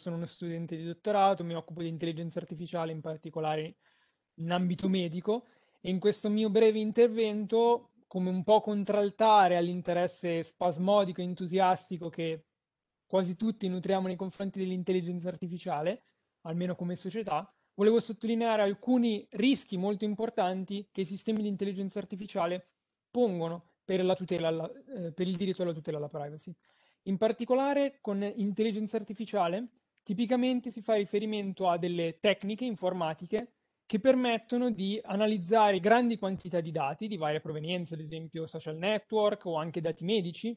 sono uno studente di dottorato, mi occupo di intelligenza artificiale in particolare in ambito medico e in questo mio breve intervento, come un po' contraltare all'interesse spasmodico e entusiastico che quasi tutti nutriamo nei confronti dell'intelligenza artificiale, almeno come società, volevo sottolineare alcuni rischi molto importanti che i sistemi di intelligenza artificiale pongono per, alla, eh, per il diritto alla tutela alla privacy. In particolare con intelligenza artificiale tipicamente si fa riferimento a delle tecniche informatiche che permettono di analizzare grandi quantità di dati di varia provenienza, ad esempio social network o anche dati medici,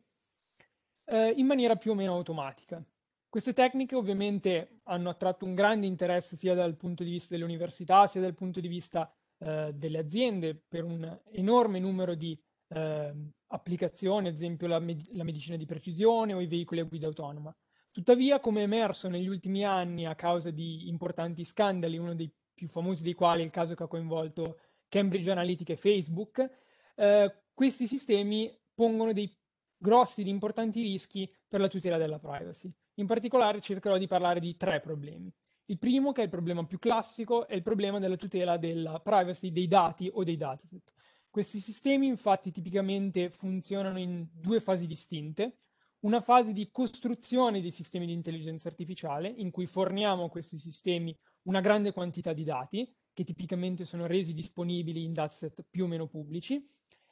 eh, in maniera più o meno automatica. Queste tecniche ovviamente hanno attratto un grande interesse sia dal punto di vista delle università sia dal punto di vista eh, delle aziende per un enorme numero di eh, applicazioni, ad esempio la, med- la medicina di precisione o i veicoli a guida autonoma. Tuttavia, come è emerso negli ultimi anni a causa di importanti scandali, uno dei più famosi dei quali è il caso che ha coinvolto Cambridge Analytica e Facebook, eh, questi sistemi pongono dei grossi ed importanti rischi per la tutela della privacy. In particolare cercherò di parlare di tre problemi. Il primo, che è il problema più classico, è il problema della tutela della privacy dei dati o dei dataset. Questi sistemi infatti tipicamente funzionano in due fasi distinte. Una fase di costruzione dei sistemi di intelligenza artificiale, in cui forniamo a questi sistemi una grande quantità di dati, che tipicamente sono resi disponibili in dataset più o meno pubblici,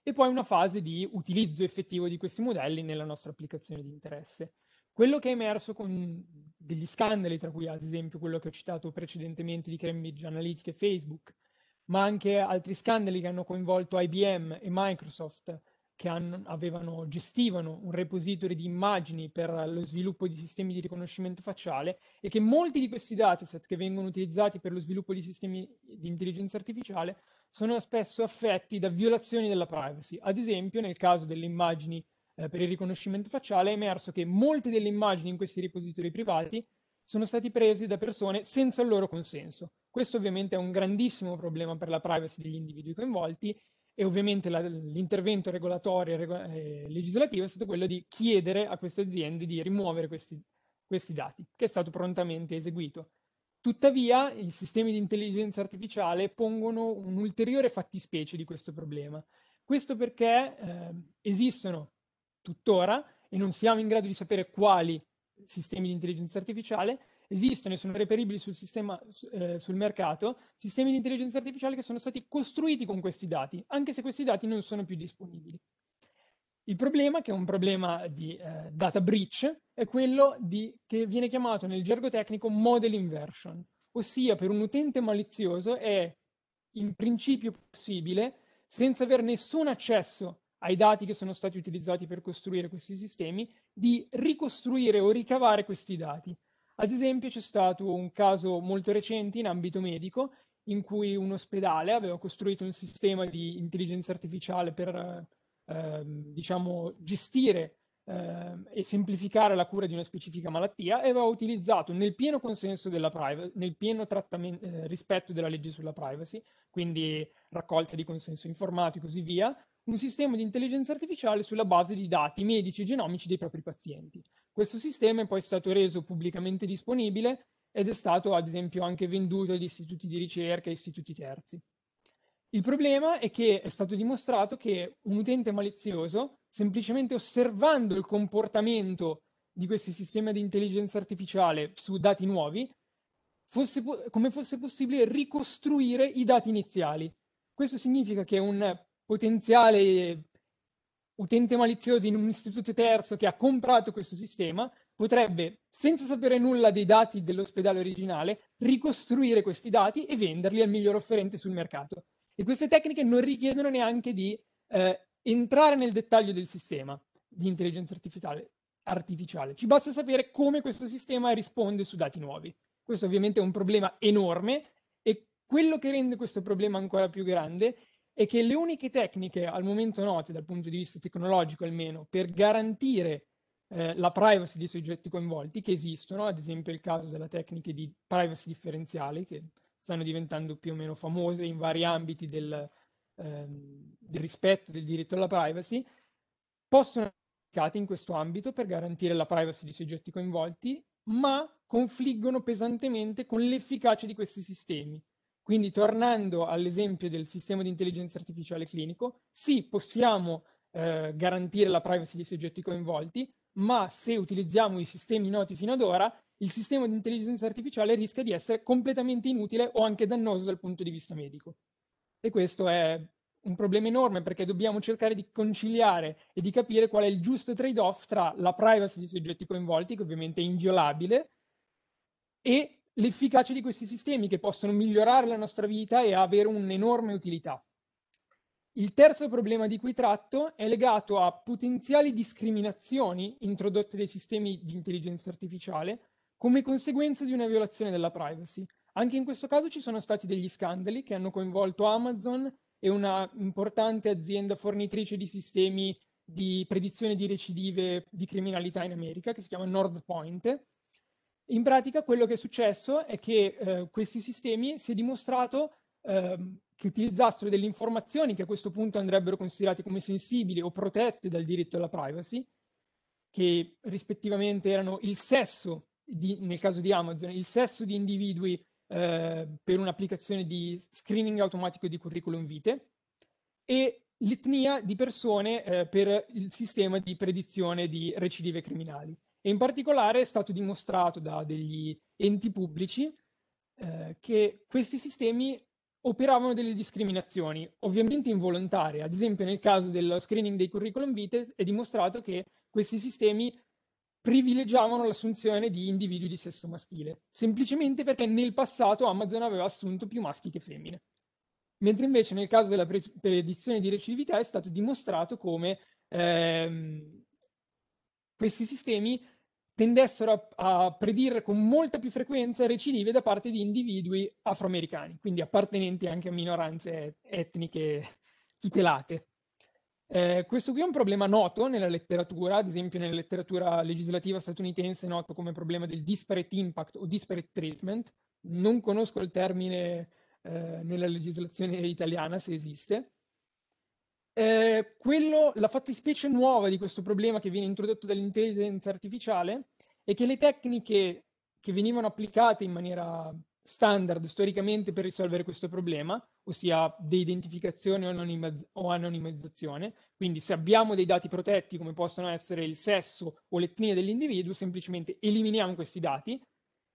e poi una fase di utilizzo effettivo di questi modelli nella nostra applicazione di interesse. Quello che è emerso con degli scandali, tra cui ad esempio quello che ho citato precedentemente di Cambridge Analytica e Facebook, ma anche altri scandali che hanno coinvolto IBM e Microsoft che hanno, avevano, gestivano un repository di immagini per lo sviluppo di sistemi di riconoscimento facciale e che molti di questi dataset che vengono utilizzati per lo sviluppo di sistemi di intelligenza artificiale sono spesso affetti da violazioni della privacy. Ad esempio, nel caso delle immagini eh, per il riconoscimento facciale è emerso che molte delle immagini in questi repository privati sono stati presi da persone senza il loro consenso. Questo ovviamente è un grandissimo problema per la privacy degli individui coinvolti e ovviamente la, l'intervento regolatorio e legislativo è stato quello di chiedere a queste aziende di rimuovere questi, questi dati, che è stato prontamente eseguito. Tuttavia, i sistemi di intelligenza artificiale pongono un'ulteriore fattispecie di questo problema. Questo perché eh, esistono tuttora, e non siamo in grado di sapere quali sistemi di intelligenza artificiale, esistono e sono reperibili sul, sistema, eh, sul mercato sistemi di intelligenza artificiale che sono stati costruiti con questi dati, anche se questi dati non sono più disponibili. Il problema, che è un problema di eh, data breach, è quello di, che viene chiamato nel gergo tecnico model inversion, ossia per un utente malizioso è in principio possibile, senza avere nessun accesso ai dati che sono stati utilizzati per costruire questi sistemi, di ricostruire o ricavare questi dati. Ad esempio c'è stato un caso molto recente in ambito medico in cui un ospedale aveva costruito un sistema di intelligenza artificiale per eh, diciamo, gestire eh, e semplificare la cura di una specifica malattia e aveva utilizzato nel pieno consenso della privacy, nel pieno eh, rispetto della legge sulla privacy, quindi raccolta di consenso informatico e così via, un sistema di intelligenza artificiale sulla base di dati medici e genomici dei propri pazienti. Questo sistema è poi stato reso pubblicamente disponibile ed è stato ad esempio anche venduto ad istituti di ricerca e istituti terzi. Il problema è che è stato dimostrato che un utente malizioso, semplicemente osservando il comportamento di questi sistemi di intelligenza artificiale su dati nuovi, fosse, come fosse possibile ricostruire i dati iniziali. Questo significa che un potenziale utente malizioso in un istituto terzo che ha comprato questo sistema potrebbe, senza sapere nulla dei dati dell'ospedale originale, ricostruire questi dati e venderli al miglior offerente sul mercato. E queste tecniche non richiedono neanche di eh, entrare nel dettaglio del sistema di intelligenza artificiale, artificiale. Ci basta sapere come questo sistema risponde su dati nuovi. Questo ovviamente è un problema enorme e quello che rende questo problema ancora più grande è che le uniche tecniche al momento note dal punto di vista tecnologico almeno per garantire eh, la privacy dei soggetti coinvolti che esistono, ad esempio il caso delle tecniche di privacy differenziali che stanno diventando più o meno famose in vari ambiti del, ehm, del rispetto del diritto alla privacy, possono essere applicate in questo ambito per garantire la privacy dei soggetti coinvolti, ma confliggono pesantemente con l'efficacia di questi sistemi. Quindi tornando all'esempio del sistema di intelligenza artificiale clinico, sì, possiamo eh, garantire la privacy dei soggetti coinvolti, ma se utilizziamo i sistemi noti fino ad ora, il sistema di intelligenza artificiale rischia di essere completamente inutile o anche dannoso dal punto di vista medico. E questo è un problema enorme perché dobbiamo cercare di conciliare e di capire qual è il giusto trade-off tra la privacy dei soggetti coinvolti, che ovviamente è inviolabile, e l'efficacia di questi sistemi che possono migliorare la nostra vita e avere un'enorme utilità. Il terzo problema di cui tratto è legato a potenziali discriminazioni introdotte dai sistemi di intelligenza artificiale come conseguenza di una violazione della privacy. Anche in questo caso ci sono stati degli scandali che hanno coinvolto Amazon e una importante azienda fornitrice di sistemi di predizione di recidive di criminalità in America che si chiama NordPoint. In pratica quello che è successo è che eh, questi sistemi si è dimostrato eh, che utilizzassero delle informazioni che a questo punto andrebbero considerate come sensibili o protette dal diritto alla privacy, che rispettivamente erano il sesso di, nel caso di Amazon, il sesso di individui eh, per un'applicazione di screening automatico di curriculum vitae e l'etnia di persone eh, per il sistema di predizione di recidive criminali. E in particolare è stato dimostrato da degli enti pubblici eh, che questi sistemi operavano delle discriminazioni, ovviamente involontarie. Ad esempio, nel caso dello screening dei curriculum vitae è dimostrato che questi sistemi privilegiavano l'assunzione di individui di sesso maschile, semplicemente perché nel passato Amazon aveva assunto più maschi che femmine. Mentre invece nel caso della pre- predizione di recidività è stato dimostrato come ehm, questi sistemi tendessero a, a, predire con molta più frequenza recidive da parte di individui afroamericani, quindi appartenenti anche a minoranze etniche tutelate. Eh, questo qui è un problema noto nella letteratura, ad esempio nella letteratura legislativa statunitense noto come problema del disparate impact o disparate treatment. Non conosco il termine eh, nella legislazione italiana, se esiste. Eh, quello, la fattispecie nuova di questo problema che viene introdotto dall'intelligenza artificiale è che le tecniche che venivano applicate in maniera standard storicamente per risolvere questo problema, ossia deidentificazione o, anonimizz- o anonimizzazione. Quindi se abbiamo dei dati protetti come possono essere il sesso o l'etnia dell'individuo, semplicemente eliminiamo questi dati,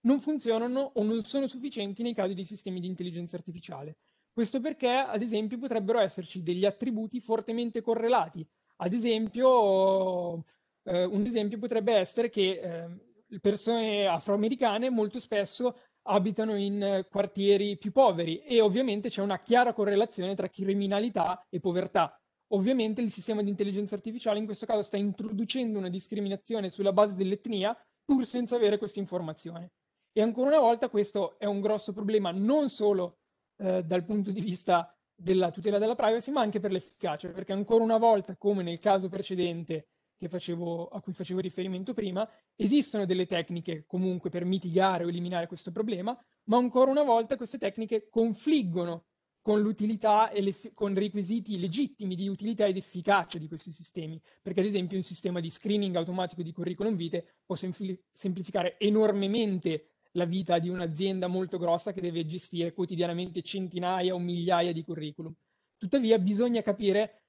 non funzionano o non sono sufficienti nei casi di sistemi di intelligenza artificiale. Questo perché, ad esempio, potrebbero esserci degli attributi fortemente correlati. Ad esempio, eh, un esempio potrebbe essere che eh, persone afroamericane molto spesso abitano in eh, quartieri più poveri e ovviamente c'è una chiara correlazione tra criminalità e povertà. Ovviamente il sistema di intelligenza artificiale in questo caso sta introducendo una discriminazione sulla base dell'etnia pur senza avere questa informazione. E ancora una volta questo è un grosso problema non solo eh, dal punto di vista della tutela della privacy, ma anche per l'efficacia, perché ancora una volta, come nel caso precedente facevo, a cui facevo riferimento prima, esistono delle tecniche comunque per mitigare o eliminare questo problema, ma ancora una volta queste tecniche confliggono con l'utilità e con requisiti legittimi di utilità ed efficacia di questi sistemi, perché ad esempio un sistema di screening automatico di curriculum vitae può sempl- semplificare enormemente la vita di un'azienda molto grossa che deve gestire quotidianamente centinaia o migliaia di curriculum. Tuttavia bisogna capire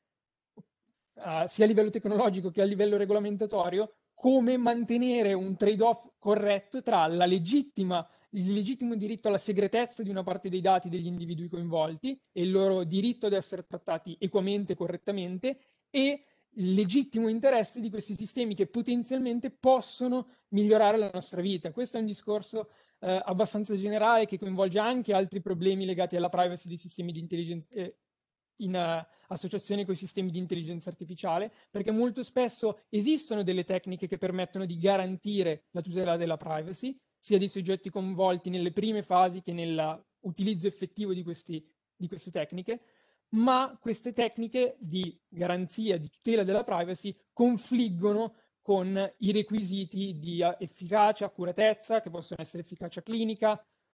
uh, sia a livello tecnologico che a livello regolamentatorio, come mantenere un trade-off corretto tra legittima, il legittimo diritto alla segretezza di una parte dei dati degli individui coinvolti e il loro diritto ad essere trattati equamente e correttamente e il legittimo interesse di questi sistemi che potenzialmente possono migliorare la nostra vita. Questo è un discorso eh, abbastanza generale che coinvolge anche altri problemi legati alla privacy dei sistemi di intelligenza eh, in uh, associazione con i sistemi di intelligenza artificiale, perché molto spesso esistono delle tecniche che permettono di garantire la tutela della privacy, sia dei soggetti coinvolti nelle prime fasi che nell'utilizzo effettivo di, questi, di queste tecniche, ma queste tecniche di garanzia, di tutela della privacy confliggono con i requisiti di efficacia, accuratezza, che possono essere efficacia clinica,